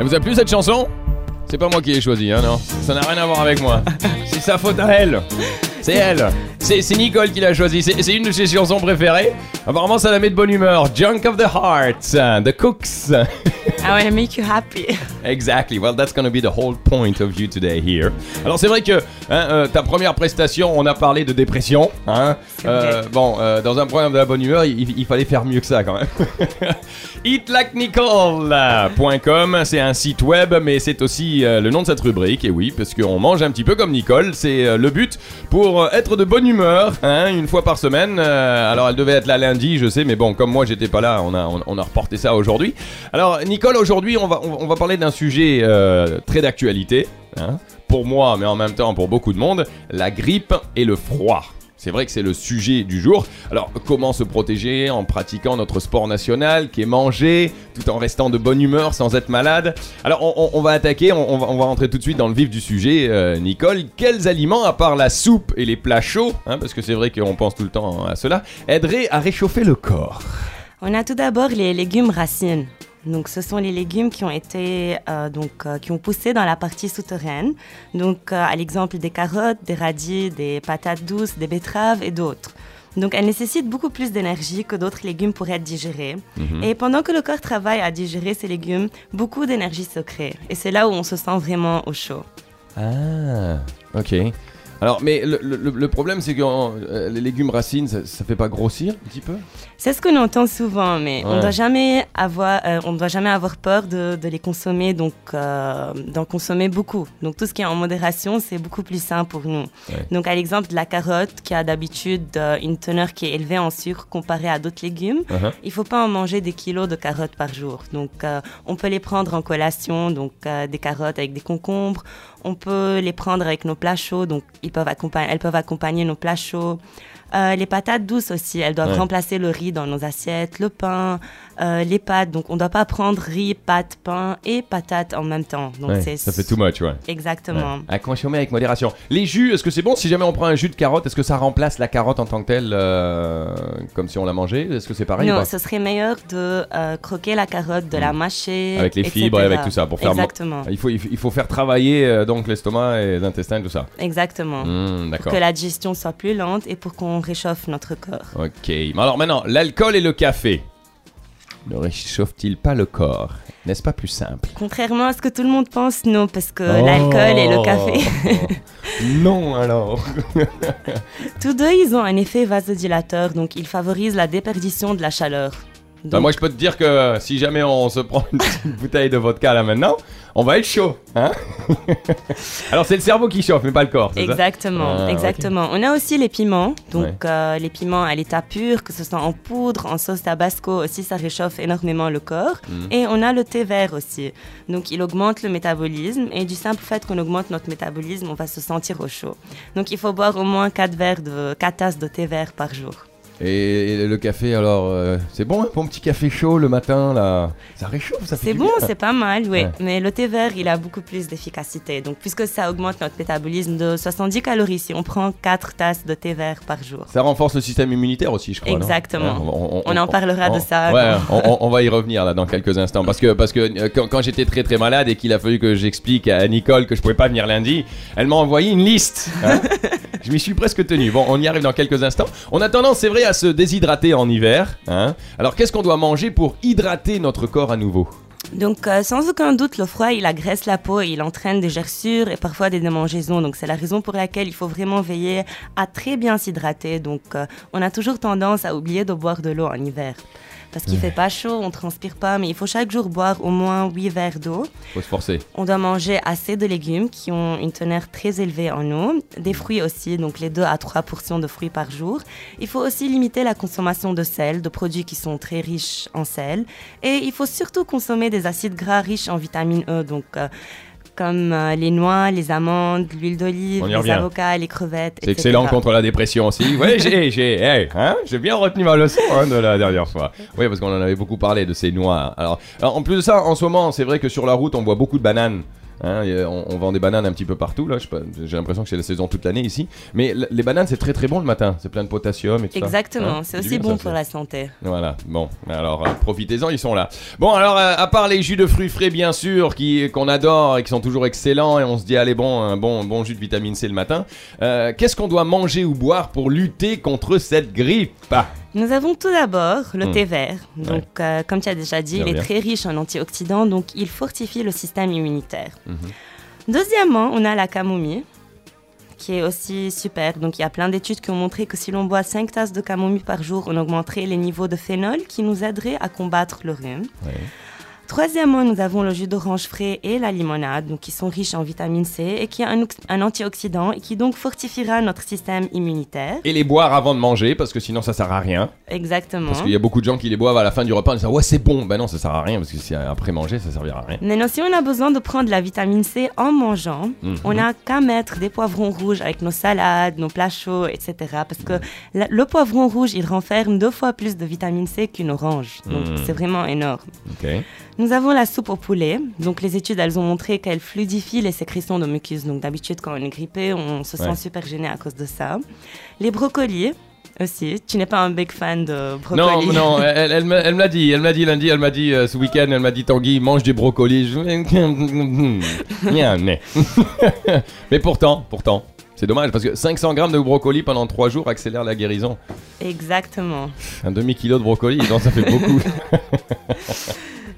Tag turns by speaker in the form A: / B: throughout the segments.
A: Elle vous a plu cette chanson? C'est pas moi qui l'ai choisie, hein, non? Ça n'a rien à voir avec moi. C'est sa faute à elle. C'est elle. C'est Nicole qui l'a choisie. C'est une de ses chansons préférées. Apparemment, ça la met de bonne humeur. Junk of the Heart, The Cooks.
B: I want to make you happy.
A: Exactly. Well, that's going to be the whole point of you today here. Alors, c'est vrai que hein, euh, ta première prestation, on a parlé de dépression. Hein. Euh, bon, euh, dans un programme de la bonne humeur, il, il fallait faire mieux que ça quand même. Eatlikenicole.com, c'est un site web, mais c'est aussi le nom de cette rubrique. Et oui, parce qu'on mange un petit peu comme Nicole. C'est le but pour être de bonne humeur, hein, une fois par semaine. Euh, alors, elle devait être là lundi, je sais, mais bon, comme moi, j'étais pas là, on a, on, a reporté ça aujourd'hui. Alors, Nicole, aujourd'hui, on va, on, on va parler d'un sujet euh, très d'actualité. hein, pour moi, mais en même temps pour beaucoup de monde, la grippe et le froid. C'est vrai que c'est le sujet du jour. Alors, comment se protéger en pratiquant notre sport national qui est manger, tout en restant de bonne humeur sans être malade? Alors, on, va attaquer, on, on va, on va rentrer tout de suite dans le vif du sujet. Euh, Nicole, quels aliments, à part la soupe et les plats chauds, hein, parce que c'est vrai qu'on pense tout le temps à cela, aideraient à réchauffer le corps?
B: On a tout d'abord les légumes racines. Donc, ce sont les légumes qui ont été euh, donc euh, qui ont poussé dans la partie souterraine. Donc, euh, à l'exemple des carottes, des radis, des patates douces, des betteraves et d'autres. Donc, elles nécessitent beaucoup plus d'énergie que d'autres légumes pour être digérés. Et pendant que le corps travaille à digérer ces légumes, beaucoup d'énergie se crée. Et c'est là où on se sent vraiment au chaud.
A: Ah, ok. Alors, mais le, le- le problème, c'est que euh, les légumes racines, ça, ça fait pas grossir un petit peu
B: C'est ce que l'on entend souvent, mais on doit jamais avoir, euh, on doit jamais avoir peur de, de les consommer, donc euh, d'en consommer beaucoup. Donc tout ce qui est en modération, c'est beaucoup plus sain pour nous.
A: Ouais.
B: Donc à l'exemple de la carotte, qui a d'habitude une teneur qui est élevée en sucre comparée à d'autres légumes,
A: Uh-huh.
B: il faut pas en manger des kilos de carottes par jour. Donc on peut les prendre en collation, donc des carottes avec des concombres. On peut les prendre avec nos plats chauds, donc elles peuvent accompagner nos plats chauds. Euh, les patates douces aussi, elles doivent
A: Ouais.
B: remplacer le riz dans nos assiettes, le pain, euh, les pâtes. Donc on ne doit pas prendre riz, pâtes, pain et patates en même temps. Donc
A: Ouais, Ça fait too much, ouais.
B: Exactement.
A: Ouais. À consommer avec modération. Les jus, est-ce que c'est bon? Si jamais on prend un jus de carotte Est-ce que ça remplace la carotte en tant que telle, euh, comme si on la mangeait? Est-ce que c'est pareil
B: non, ce serait meilleur de croquer la carotte, de la mâcher.
A: Avec les
B: etc.
A: fibres et avec tout ça, pour faire
B: Exactement.
A: il faut, il faut- faire travailler donc l'estomac et et tout ça.
B: Exactement.
A: Hmm.
B: Que la digestion soit plus lente et pour qu'on réchauffe notre corps.
A: Ok. Mais alors maintenant, l'alcool et le café ne réchauffent-ils pas le corps? N'est-ce pas plus simple?
B: Contrairement à ce que tout le monde pense, non, parce que l'alcool et le café,
A: non alors.
B: tous deux, ils ont un effet vasodilateur, donc ils favorisent la déperdition de la chaleur.
A: Bah, moi je peux te dire que si jamais on se prend une petite bouteille de vodka là maintenant, on va être chaud. Hein alors c'est le cerveau qui chauffe, mais pas le corps. ça
B: Exactement,
A: Ah,
B: exactement. On a aussi les piments, donc
A: Ouais.
B: euh, les piments à l'état pur, que ce soit en poudre, en sauce tabasco aussi, ça réchauffe énormément le corps.
A: Mhm.
B: Et on a le thé vert aussi, donc il augmente le métabolisme et du simple fait qu'on augmente notre métabolisme, on va se sentir au chaud. Donc il faut boire au moins 4 verres de 4 tasses de thé vert par jour.
A: Et, le café alors, euh, c'est bon un bon petit café chaud le matin là Ça réchauffe, ça fait
B: C'est bon, c'est pas mal, oui.
A: Ouais.
B: Mais le thé vert, il a beaucoup plus d'efficacité. Donc, puisque ça augmente notre métabolisme de 70 calories, si on prend 4 tasses de thé vert par jour.
A: Ça renforce le système immunitaire aussi, je crois. non?
B: Exactement.
A: Hein,
B: On en parlera de ça.
A: Ouais, on, va y revenir là dans quelques instants. Parce que, parce que euh, quand, quand j'étais très très malade et qu'il a fallu que j'explique à Nicole que je pouvais pas venir lundi, elle m'a envoyé une liste. hein. je m'y suis presque tenu. Bon, on y arrive dans quelques instants. On a tendance, c'est vrai, à se déshydrater en hiver. hein. Alors qu'est-ce qu'on doit manger pour hydrater notre corps à nouveau?
B: Donc, euh, sans aucun doute, le froid, il agresse la peau, il entraîne des gerçures et parfois des démangeaisons. Donc, c'est la raison pour laquelle il faut vraiment veiller à très bien s'hydrater. Donc, euh, on a toujours tendance à oublier de boire de l'eau en hiver. Parce qu'il fait pas chaud, on transpire pas, mais il faut chaque jour boire au moins 8 verres d'eau.
A: Faut se forcer.
B: On doit manger assez de légumes qui ont une teneur très élevée en eau, des fruits aussi, donc les 2 à 3 portions de fruits par jour. Il faut aussi limiter la consommation de sel, de produits qui sont très riches en sel. Et il faut surtout consommer des acides gras riches en vitamine E, donc euh, comme euh, les noix, les amandes, l'huile d'olive, les
A: revient.
B: avocats, les crevettes,
A: C'est excellent contre la dépression aussi. Ouais, j'ai, j'ai, hey, hein, j'ai bien retenu ma leçon hein, de la dernière fois. Oui, parce qu'on en avait beaucoup parlé de ces noix. Alors, alors, en plus de ça, en ce moment, c'est vrai que sur la route, on voit beaucoup de bananes. Hein, euh, on, on vend des bananes un petit peu partout là. J'ai l'impression que c'est la saison toute l'année ici. Mais les bananes c'est très très bon le matin. C'est plein de potassium et tout.
B: Exactement,
A: Hein,
B: c'est aussi
A: bien,
B: bon
A: ça,
B: pour la santé.
A: Voilà, bon, alors euh, profitez-en, ils sont là. Bon, alors euh, à part les jus de fruits frais, bien sûr, qui qu'on adore et qui sont toujours excellents, et on se dit, allez, bon, un bon, bon jus de vitamine C le matin, euh, qu'est-ce qu'on doit manger ou boire pour lutter contre cette grippe? Ah,
B: Nous avons tout d'abord le
A: Hmm.
B: thé vert. Donc, euh, comme tu as déjà dit,
A: Bien,
B: il est très riche en antioxydants, donc il fortifie le système immunitaire.
A: Mhm.
B: Deuxièmement, on a la camomille, qui est aussi super. Donc, il y a plein d'études qui ont montré que si l'on boit 5 tasses de camomille par jour, on augmenterait les niveaux de phénol qui nous aideraient à combattre le rhume.
A: Ouais.
B: Troisièmement, nous avons le jus d'orange frais et la limonade, donc qui sont riches en vitamine C et qui est un, ox- un antioxydant et qui donc fortifiera notre système immunitaire.
A: Et les boire avant de manger, parce que sinon ça sert à rien.
B: Exactement.
A: Parce qu'il y a beaucoup de gens qui les boivent à la fin du repas en disant, ouais, c'est bon. Ben non, ça sert à rien, parce que si après manger, ça servira à rien.
B: Maintenant, si on a besoin de prendre la vitamine C en mangeant,
A: Mhm.
B: on n'a qu'à mettre des poivrons rouges avec nos salades, nos plats chauds, etc. Parce que la- le poivron rouge, il renferme deux fois plus de vitamine C qu'une orange. Donc,
A: Mhm.
B: c'est vraiment énorme.
A: Ok.
B: Nous avons la soupe au poulet. Donc, les études, elles ont montré qu'elle fluidifie les sécrétions de mucus. Donc, d'habitude, quand on est grippé, on se sent
A: Ouais.
B: super gêné à cause de ça. Les brocolis aussi. Tu n'es pas un big fan de
A: Non,
B: brocolis?
A: non, elle, elle, elle me l'a dit, elle m'a dit lundi, elle m'a dit euh, ce week-end, elle m'a dit Tanguy, mange des brocolis. Je... Bien, mais. mais pourtant, pourtant, c'est dommage parce que 500 grammes de brocolis pendant 3 jours accélère la guérison.
B: Exactement.
A: Un demi-kilo de brocolis, non, ça fait beaucoup.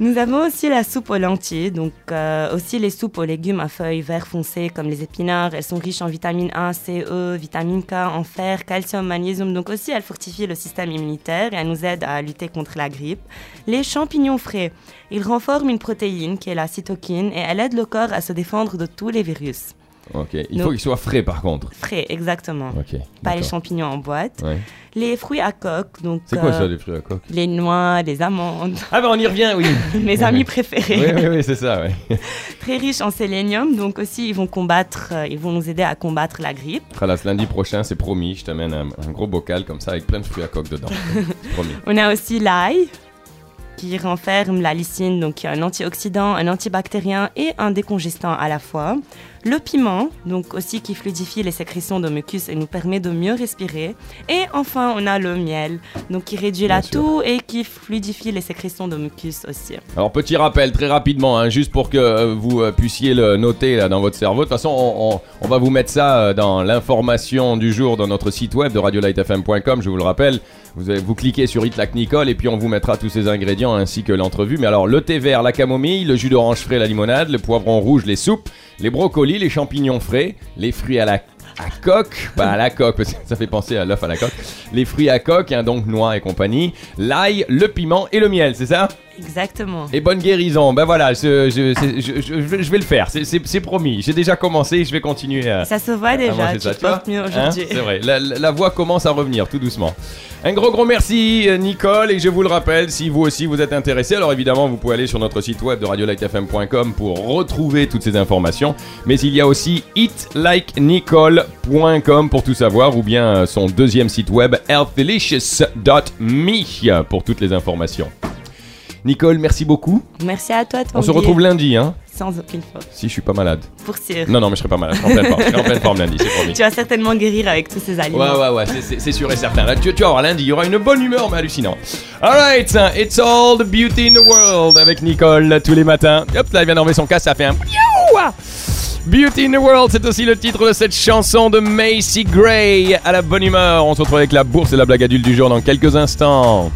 B: Nous avons aussi la soupe aux lentilles, donc euh, aussi les soupes aux légumes à feuilles vert foncé comme les épinards. Elles sont riches en vitamine A, C, E, vitamine K, en fer, calcium, magnésium. Donc aussi, elles fortifient le système immunitaire et elles nous aident à lutter contre la grippe. Les champignons frais, ils renforcent une protéine qui est la cytokine et elle aide le corps à se défendre de tous les virus.
A: Ok, il faut qu'il soit frais par contre.
B: Frais, exactement.
A: Ok.
B: Pas les champignons en boîte.
A: Ouais.
B: Les fruits à coque, donc
A: C'est quoi
B: euh,
A: ça, les fruits à coque?
B: les noix, les amandes,
A: Ah, bah on y revient, oui.
B: mes amis préférés.
A: oui, oui, oui, c'est ça, ouais.
B: très riches en sélénium, donc aussi ils vont combattre, euh, ils vont nous aider à combattre la grippe.
A: Ce lundi prochain, c'est promis, je t'amène un, un gros bocal comme ça avec plein de fruits à coque dedans. promis.
B: On a aussi l'ail qui renferme la lysine, donc qui est un antioxydant, un antibactérien et un décongestant à la fois. Le piment, donc aussi qui fluidifie les sécrétions de mucus et nous permet de mieux respirer. Et enfin, on a le miel, donc qui réduit
A: Bien
B: la
A: sûr.
B: toux et qui fluidifie les sécrétions de mucus aussi.
A: Alors petit rappel très rapidement, hein, juste pour que euh, vous euh, puissiez le noter là, dans votre cerveau. De toute façon, on, on- on va vous mettre ça euh, dans l'information du jour dans notre site web de radiolightfm.com. Je vous le rappelle, vous, cliquez sur Hit Nicole et puis on vous mettra tous ces ingrédients ainsi que l'entrevue. Mais alors le thé vert, la camomille, le jus d'orange frais, la limonade, le poivron rouge, les soupes, les brocolis, les champignons frais, les fruits à la à coque, pas à la coque, parce que ça fait penser à l'œuf à la coque. Les fruits à coque, hein, donc noix et compagnie, l'ail, le piment et le miel, c'est ça?
B: Exactement.
A: et bonne guérison. Ben voilà, je, je, c'est- je- je- je vais le faire. C'est- promis. J'ai déjà commencé. Je vais continuer à.
B: Ça se voit déjà, tu
A: ça,
B: te mieux
A: Hein
B: aujourd'hui.
A: C'est vrai. La, la- la voix commence à revenir tout doucement. Un gros gros merci Nicole et je vous le rappelle si vous aussi vous êtes intéressé alors évidemment vous pouvez aller sur notre site web de radiolightfm.com pour retrouver toutes ces informations mais il y a aussi itlikenicolle.com pour tout savoir ou bien son deuxième site web healthdelicious.me pour toutes les informations. Nicole, merci beaucoup.
B: Merci à toi,
A: On se
B: Tanguy.
A: retrouve lundi, hein
B: Sans aucune faute.
A: Si je suis pas malade.
B: Pour sûr.
A: Non, non, mais je serai pas malade. Je serai en pleine forme. Je serai en pleine forme lundi, c'est promis.
B: Tu vas certainement guérir avec tous ces aliments.
A: Ouais, ouais, ouais, c'est- sûr et certain. Là, tu, tu vas voir, lundi, il y aura une bonne humeur, mais hallucinant. Alright, it's all the beauty in the world avec Nicole tous les matins. Hop, là, elle vient d'enlever son casque, ça fait un. Beauty in the World, c'est aussi le titre de cette chanson de Macy Gray. À la bonne humeur, on se retrouve avec la bourse et la blague adulte du jour dans quelques instants.